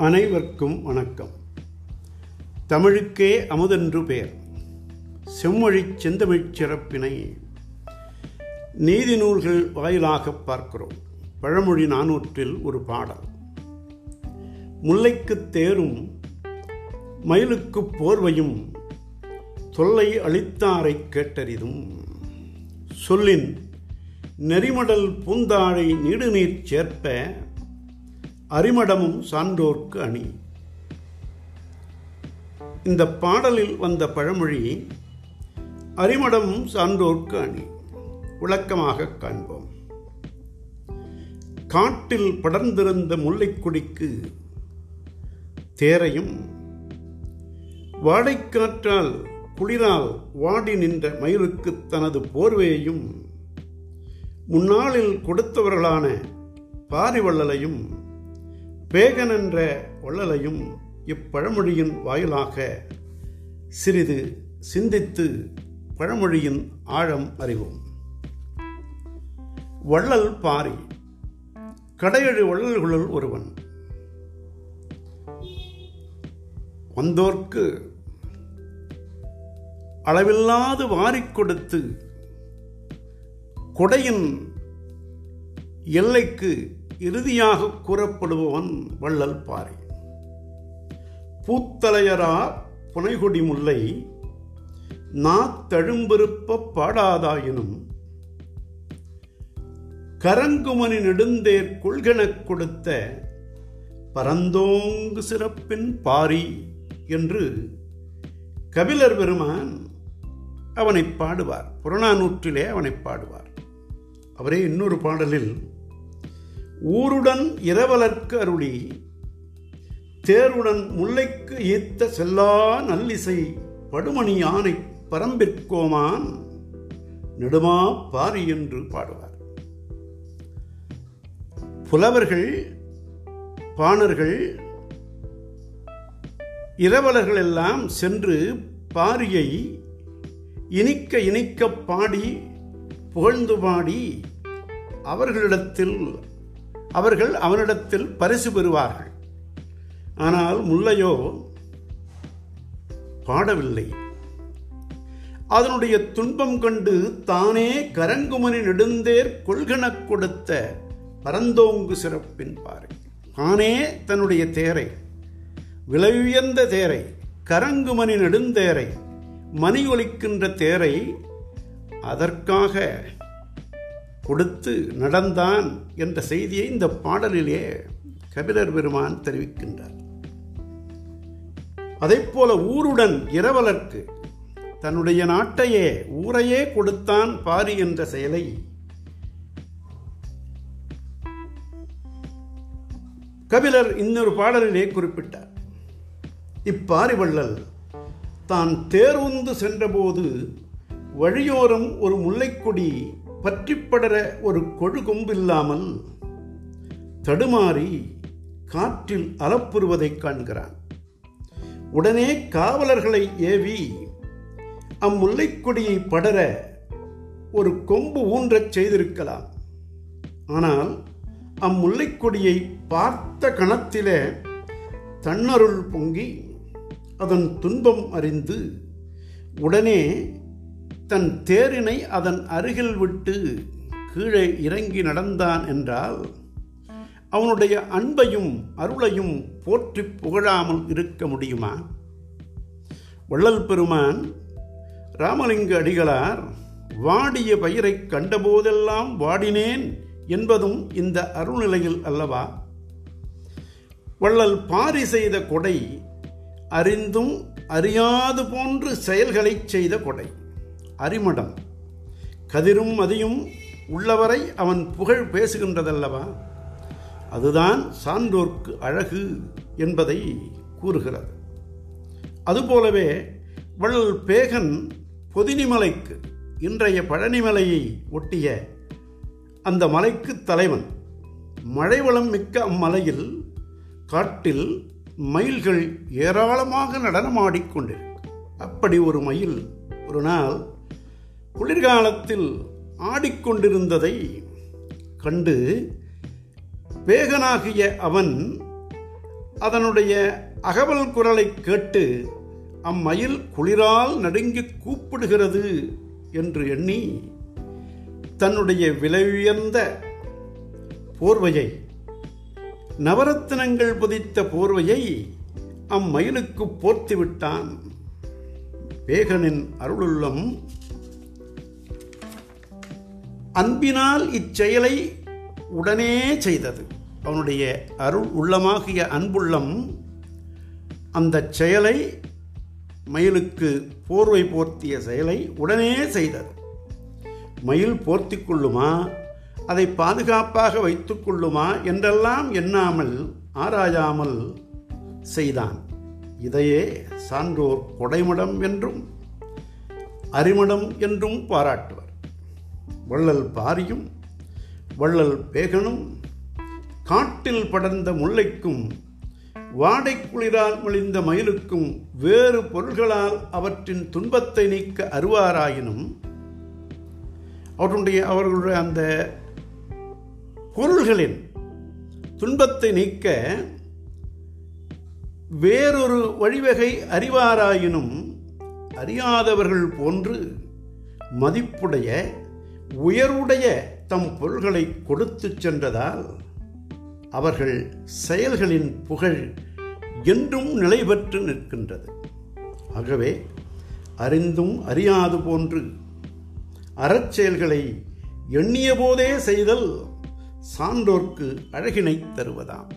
அனைவருக்கும் வணக்கம். தமிழுக்கே அமுதென்று பெயர். செம்மொழிச் செந்தமிழ்ச் சிறப்பினை நீதி நூல்கள் வாயிலாக பார்க்கிறோம். பழமொழி நானூற்றில் ஒரு பாடல். முல்லைக்குத் தேரும் மயிலுக்குப் போர்வையும் தொல்லை அளித்தாரை கேட்டறிதும். சொல்லின் நெறிமடல் பூந்தாழை நீடுநீர் சேர்ப்ப அரிமடமும் சான்றோர்க்கு அணி. இந்த பாடலில் வந்த பழமொழி அரிமடமும் சான்றோர்க்கு அணி. விளக்கமாக காண்போம். காட்டில் படர்ந்திருந்த முல்லைக்கொடிக்கு தேரையும் வாடைக்காற்றால் குளிரால் வாடி நின்ற மயிருக்கு தனது போர்வையையும் முன்னாளில் கொடுத்தவர்களான பாரிவள்ளலையும் பேகன் என்ற வள்ளலையும் இப்பழமொழியின் வாயிலாக சிறிது சிந்தித்து பழமொழியின் ஆழம் அறிவோம். வள்ளல் பாரி கடையழு வள்ளல்களுள் ஒருவன். வந்தோர்க்கு அளவில்லாது வாரிக் கொடுத்து கொடையின் எல்லைக்கு இறுதியாக கூறப்படுபவன் வள்ளல் பாரி பூத்தலையரா புனைகொடி முல்லை நாத்தழும்பிருப்ப பாடாதாயினும் கரங்குமணி நெடுந்தேர் கொள்கெனக் கொடுத்த பரந்தோங்கு சிறப்பின் பாரி என்று கபிலர் பெருமான் அவனை பாடுவார். புறநானூற்றிலே அவனை பாடுவார். அவரே இன்னொரு பாடலில் ஊருடன் இரவலர்க்கு அருளி தேருடன் முல்லைக்கு ஈத்த செல்லா நல்லிசை படுமணி யானை பரம்பிற்கோமான் நெடுமா பாரி என்று பாடுவார். புலவர்கள் பாணர்கள் இரவலர்கள் எல்லாம் சென்று பாரியை இனிக்க இனிக்க பாடி புகழ்ந்து பாடி அவர்களிடத்தில் அவர்கள் அவனிடத்தில் பரிசு பெறுவார்கள். ஆனால் முல்லையோ பாடவில்லை. அதனுடைய துன்பம் கண்டு தானே கரங்குமணி நெடுந்தேர் கொள்கனக் கொடுத்த பரந்தோங்கு சிறப்பின் பாறை. தானே தன்னுடைய தேரை விலை உயர்ந்த தேரை கரங்குமணி நெடுந்தேரை மணி ஒலிக்கின்ற தேரை அதற்காக கொடுத்து நடந்தான் என்ற செய்தியை இந்த பாடலிலே கபிலர் பெருமான் தெரிவிக்கின்றார். அதைப்போல ஊருடன் இரவலர்க்கு தன்னுடைய நாட்டையே ஊரையே கொடுத்தான் பாரி என்ற செயலை கபிலர் இன்னொரு பாடலிலே குறிப்பிட்டார். இப்பாரிவள்ளல் தான் தேர்வுந்து சென்றபோது வழியோரம் ஒரு முல்லைக்கொடி பற்றிப்படர ஒரு கொழுகொம்பில்லாமல் தடுமாறி காற்றில் அலப்புறுவதைக் காண்கிறான். உடனே காவலர்களை ஏவி அம்முல்லைக்கொடியை படர ஒரு கொம்பு ஊன்றச் செய்திருக்கலாம். ஆனால் அம்முல்லைக்கொடியை பார்த்த கணத்திலே தன்னருள் பொங்கி அதன் துன்பம் அறிந்து உடனே தன் தேரினை அதன் அருகில் விட்டு கீழே இறங்கி நடந்தான் என்றால் அவனுடைய அன்பையும் அருளையும் போற்றி புகழாமல் இருக்க முடியுமா? வள்ளல் பெருமான் ராமலிங்க அடிகளார் வாடிய பயிரை கண்டபோதெல்லாம் வாடினேன் என்பதும் இந்த அருள்நிலையில் அல்லவா? வள்ளல் பாரி செய்த கொடை அறிந்தும் அறியாது போன்று செயல்களை செய்த கொடை. அரிமடம். கதிரும் மதியும் உள்ளவரை அவன் புகழ் பேசுகின்றதல்லவா? அதுதான் சான்றோர்க்கு அழகு என்பதை கூறுகிறது. அதுபோலவே வள்ளல் பேகன் பொதினிமலைக்கு இன்றைய பழனிமலையை ஒட்டிய அந்த மலைக்கு தலைவன் மழைவளம் மிக்க அம்மலையில் காட்டில் மயில்கள் ஏராளமாக நடனமாடிக்கொண்டிருக்கு அப்படி ஒரு மயில் ஒரு நாள் குளிர்காலத்தில் ஆடிக்கொண்டிருந்ததை கண்டு வேகனாகிய அவன் அதனுடைய அகவல் குரலை கேட்டு அம்மயில் குளிரால் நடுங்கி கூப்பிடுகிறது என்று எண்ணி தன்னுடைய விலை உயர்ந்த போர்வையை நவரத்தினங்கள் புதித்த போர்வையை அம்மயிலுக்கு போர்த்திவிட்டான். வேகனின் அருளுள்ளம் அன்பினால் இச்செயலை உடனே செய்தது. அவனுடைய அருள் உள்ளமாகிய அன்புள்ளம் அந்த செயலை மயிலுக்கு போர்வை போர்த்திய செயலை உடனே செய்தது. மயில் போர்த்தி கொள்ளுமா? அதை பாதுகாப்பாக வைத்து கொள்ளுமா? என்றெல்லாம் எண்ணாமல் ஆராயாமல் செய்தான். இதையே சான்றோர் கொடைமடம் என்றும் அரிமடம் என்றும் பாராட்டுவர். வள்ளல் பாரியும் வள்ளல் பேகனும் காட்டில் படர்ந்த முல்லைக்கும் வாடை குளிரால் மொழிந்த மயிலுக்கும் வேறு பொருள்களால் அவற்றின் துன்பத்தை நீக்க அருவாராயினும் அவர்களுடைய அவர்களுடைய அந்த பொருள்களின் துன்பத்தை நீக்க வேறொரு வழிவகை அறிவாராயினும் அறியாதவர்கள் போன்று மதிப்புடைய உயர்வுடைய தம் பொருள்களை கொடுத்து சென்றதால் அவர்கள் செயல்களின் புகழ் என்றும் நிலை பெற்று நிற்கின்றது. ஆகவே அறிந்தும் அறியாது போன்று அறச்செயல்களை எண்ணிய போதே செய்தல் சான்றோர்க்கு அழகினை தருவதாம்.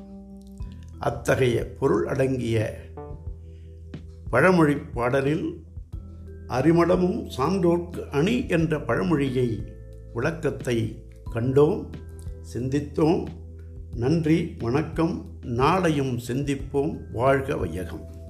அத்தகைய பொருள் அடங்கிய பழமொழி பாடலில் அறிமடமும் சான்றோர்க்கு அணி என்ற பழமொழியை விளக்கத்தை கண்டோம் சிந்தித்தோம். நன்றி வணக்கம். நாளையும் சிந்திப்போம். வாழ்க வையகம்.